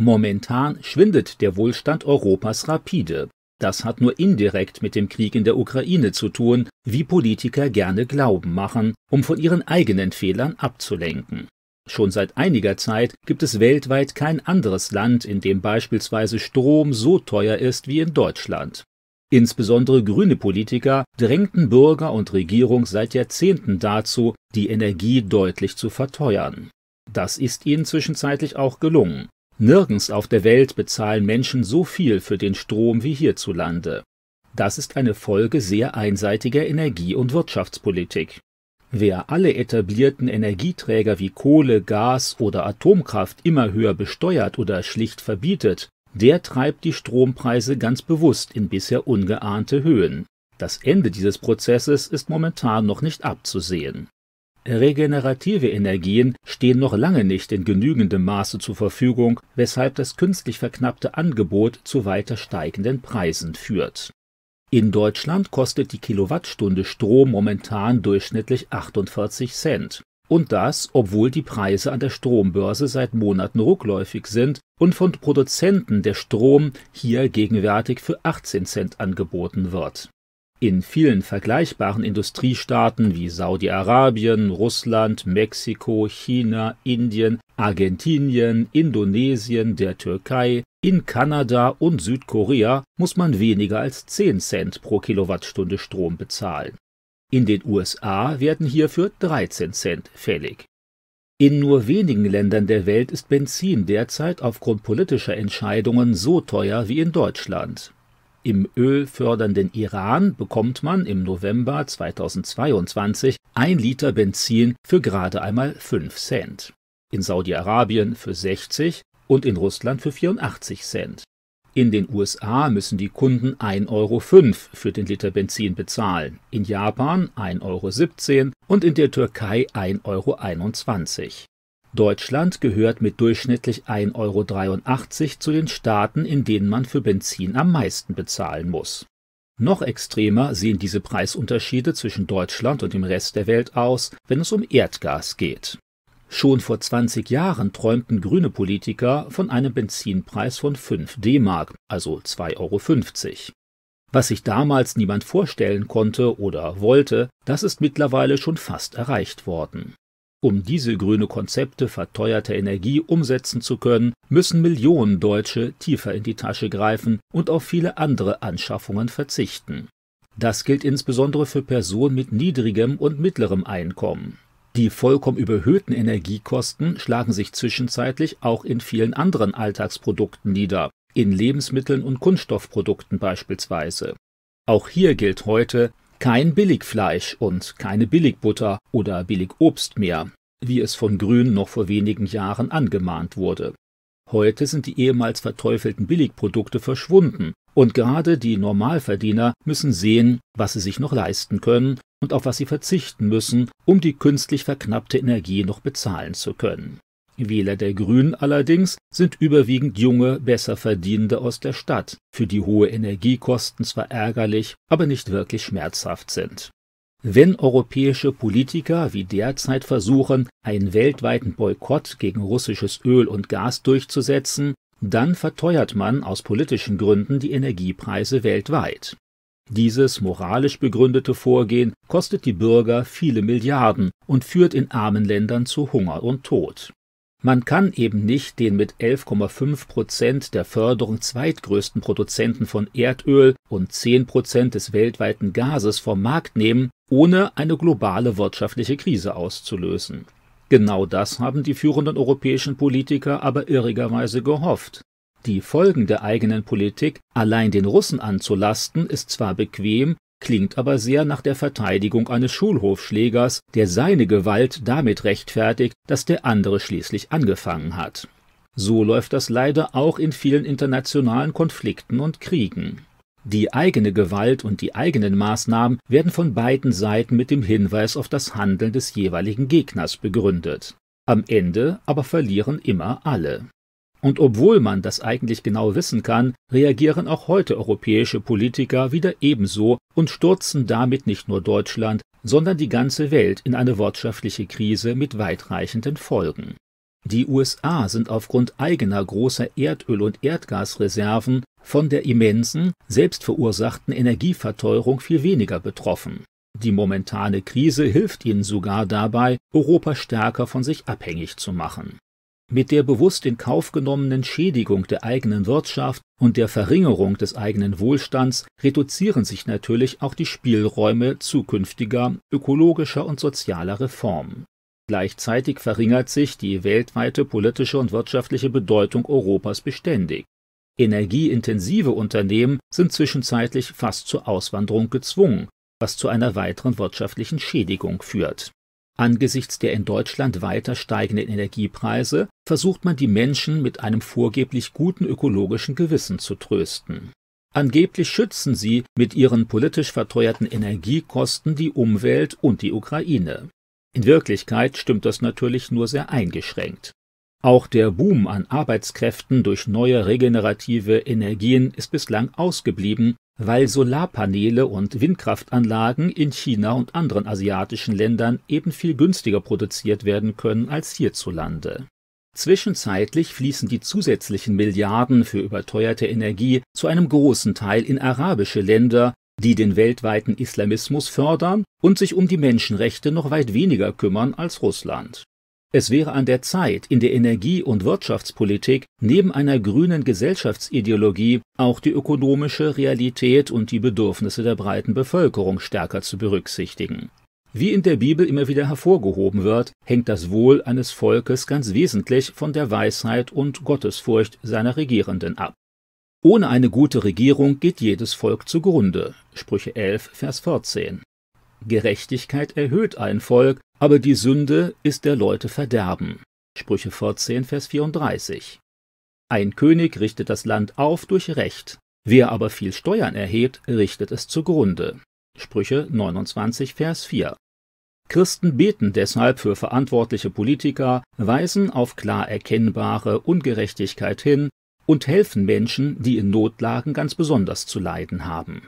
Momentan schwindet der Wohlstand Europas rapide. Das hat nur indirekt mit dem Krieg in der Ukraine zu tun, wie Politiker gerne glauben machen, um von ihren eigenen Fehlern abzulenken. Schon seit einiger Zeit gibt es weltweit kein anderes Land, in dem beispielsweise Strom so teuer ist wie in Deutschland. Insbesondere grüne Politiker drängten Bürger und Regierung seit Jahrzehnten dazu, die Energie deutlich zu verteuern. Das ist ihnen zwischenzeitlich auch gelungen. Nirgends auf der Welt bezahlen Menschen so viel für den Strom wie hierzulande. Das ist eine Folge sehr einseitiger Energie- und Wirtschaftspolitik. Wer alle etablierten Energieträger wie Kohle, Gas oder Atomkraft immer höher besteuert oder schlicht verbietet, der treibt die Strompreise ganz bewusst in bisher ungeahnte Höhen. Das Ende dieses Prozesses ist momentan noch nicht abzusehen. Regenerative Energien stehen noch lange nicht in genügendem Maße zur Verfügung, weshalb das künstlich verknappte Angebot zu weiter steigenden Preisen führt. In Deutschland kostet die Kilowattstunde Strom momentan durchschnittlich 48 Cent. Und das, obwohl die Preise an der Strombörse seit Monaten rückläufig sind und von Produzenten der Strom hier gegenwärtig für 18 Cent angeboten wird. In vielen vergleichbaren Industriestaaten wie Saudi-Arabien, Russland, Mexiko, China, Indien, Argentinien, Indonesien, der Türkei, in Kanada und Südkorea muss man weniger als 10 Cent pro Kilowattstunde Strom bezahlen. In den USA werden hierfür 13 Cent fällig. In nur wenigen Ländern der Welt ist Benzin derzeit aufgrund politischer Entscheidungen so teuer wie in Deutschland. Im ölfördernden Iran bekommt man im November 2022 ein Liter Benzin für gerade einmal 5 Cent, in Saudi-Arabien für 60 und in Russland für 84 Cent. In den USA müssen die Kunden 1,05 Euro für den Liter Benzin bezahlen, in Japan 1,17 Euro und in der Türkei 1,21 Euro. Deutschland gehört mit durchschnittlich 1,83 Euro zu den Staaten, in denen man für Benzin am meisten bezahlen muss. Noch extremer sehen diese Preisunterschiede zwischen Deutschland und dem Rest der Welt aus, wenn es um Erdgas geht. Schon vor 20 Jahren träumten grüne Politiker von einem Benzinpreis von 5 D-Mark, also 2,50 Euro. Was sich damals niemand vorstellen konnte oder wollte, das ist mittlerweile schon fast erreicht worden. Um diese grüne Konzepte verteuerter Energie umsetzen zu können, müssen Millionen Deutsche tiefer in die Tasche greifen und auf viele andere Anschaffungen verzichten. Das gilt insbesondere für Personen mit niedrigem und mittlerem Einkommen. Die vollkommen überhöhten Energiekosten schlagen sich zwischenzeitlich auch in vielen anderen Alltagsprodukten nieder, in Lebensmitteln und Kunststoffprodukten beispielsweise. Auch hier gilt heute kein Billigfleisch und keine Billigbutter oder Billigobst mehr, wie es von Grün noch vor wenigen Jahren angemahnt wurde. Heute sind die ehemals verteufelten Billigprodukte verschwunden, und gerade die Normalverdiener müssen sehen, was sie sich noch leisten können und auf was sie verzichten müssen, um die künstlich verknappte Energie noch bezahlen zu können. Wähler der Grünen allerdings sind überwiegend junge, Besserverdienende aus der Stadt, für die hohe Energiekosten zwar ärgerlich, aber nicht wirklich schmerzhaft sind. Wenn europäische Politiker wie derzeit versuchen, einen weltweiten Boykott gegen russisches Öl und Gas durchzusetzen, dann verteuert man aus politischen Gründen die Energiepreise weltweit. Dieses moralisch begründete Vorgehen kostet die Bürger viele Milliarden und führt in armen Ländern zu Hunger und Tod. Man kann eben nicht den mit 11,5 Prozent der Förderung zweitgrößten Produzenten von Erdöl und 10 Prozent des weltweiten Gases vom Markt nehmen, ohne eine globale wirtschaftliche Krise auszulösen. Genau das haben die führenden europäischen Politiker aber irrigerweise gehofft. Die Folgen der eigenen Politik allein den Russen anzulasten, ist zwar bequem, klingt aber sehr nach der Verteidigung eines Schulhofschlägers, der seine Gewalt damit rechtfertigt, dass der andere schließlich angefangen hat. So läuft das leider auch in vielen internationalen Konflikten und Kriegen. Die eigene Gewalt und die eigenen Maßnahmen werden von beiden Seiten mit dem Hinweis auf das Handeln des jeweiligen Gegners begründet. Am Ende aber verlieren immer alle. Und obwohl man das eigentlich genau wissen kann, reagieren auch heute europäische Politiker wieder ebenso und stürzen damit nicht nur Deutschland, sondern die ganze Welt in eine wirtschaftliche Krise mit weitreichenden Folgen. Die USA sind aufgrund eigener großer Erdöl- und Erdgasreserven von der immensen, selbstverursachten Energieverteuerung viel weniger betroffen. Die momentane Krise hilft ihnen sogar dabei, Europa stärker von sich abhängig zu machen. Mit der bewusst in Kauf genommenen Schädigung der eigenen Wirtschaft und der Verringerung des eigenen Wohlstands reduzieren sich natürlich auch die Spielräume zukünftiger ökologischer und sozialer Reformen. Gleichzeitig verringert sich die weltweite politische und wirtschaftliche Bedeutung Europas beständig. Energieintensive Unternehmen sind zwischenzeitlich fast zur Auswanderung gezwungen, was zu einer weiteren wirtschaftlichen Schädigung führt. Angesichts der in Deutschland weiter steigenden Energiepreise versucht man die Menschen mit einem vorgeblich guten ökologischen Gewissen zu trösten. Angeblich schützen sie mit ihren politisch verteuerten Energiekosten die Umwelt und die Ukraine. In Wirklichkeit stimmt das natürlich nur sehr eingeschränkt. Auch der Boom an Arbeitskräften durch neue regenerative Energien ist bislang ausgeblieben, weil Solarpaneele und Windkraftanlagen in China und anderen asiatischen Ländern eben viel günstiger produziert werden können als hierzulande. Zwischenzeitlich fließen die zusätzlichen Milliarden für überteuerte Energie zu einem großen Teil in arabische Länder, die den weltweiten Islamismus fördern und sich um die Menschenrechte noch weit weniger kümmern als Russland. Es wäre an der Zeit, in der Energie- und Wirtschaftspolitik neben einer grünen Gesellschaftsideologie auch die ökonomische Realität und die Bedürfnisse der breiten Bevölkerung stärker zu berücksichtigen. Wie in der Bibel immer wieder hervorgehoben wird, hängt das Wohl eines Volkes ganz wesentlich von der Weisheit und Gottesfurcht seiner Regierenden ab. Ohne eine gute Regierung geht jedes Volk zugrunde. Sprüche 11, Vers 14. Gerechtigkeit erhöht ein Volk, aber die Sünde ist der Leute Verderben. Sprüche 14, Vers 34. Ein König richtet das Land auf durch Recht. Wer aber viel Steuern erhebt, richtet es zugrunde. Sprüche 29, Vers 4. Christen beten deshalb für verantwortliche Politiker, weisen auf klar erkennbare Ungerechtigkeit hin und helfen Menschen, die in Notlagen ganz besonders zu leiden haben.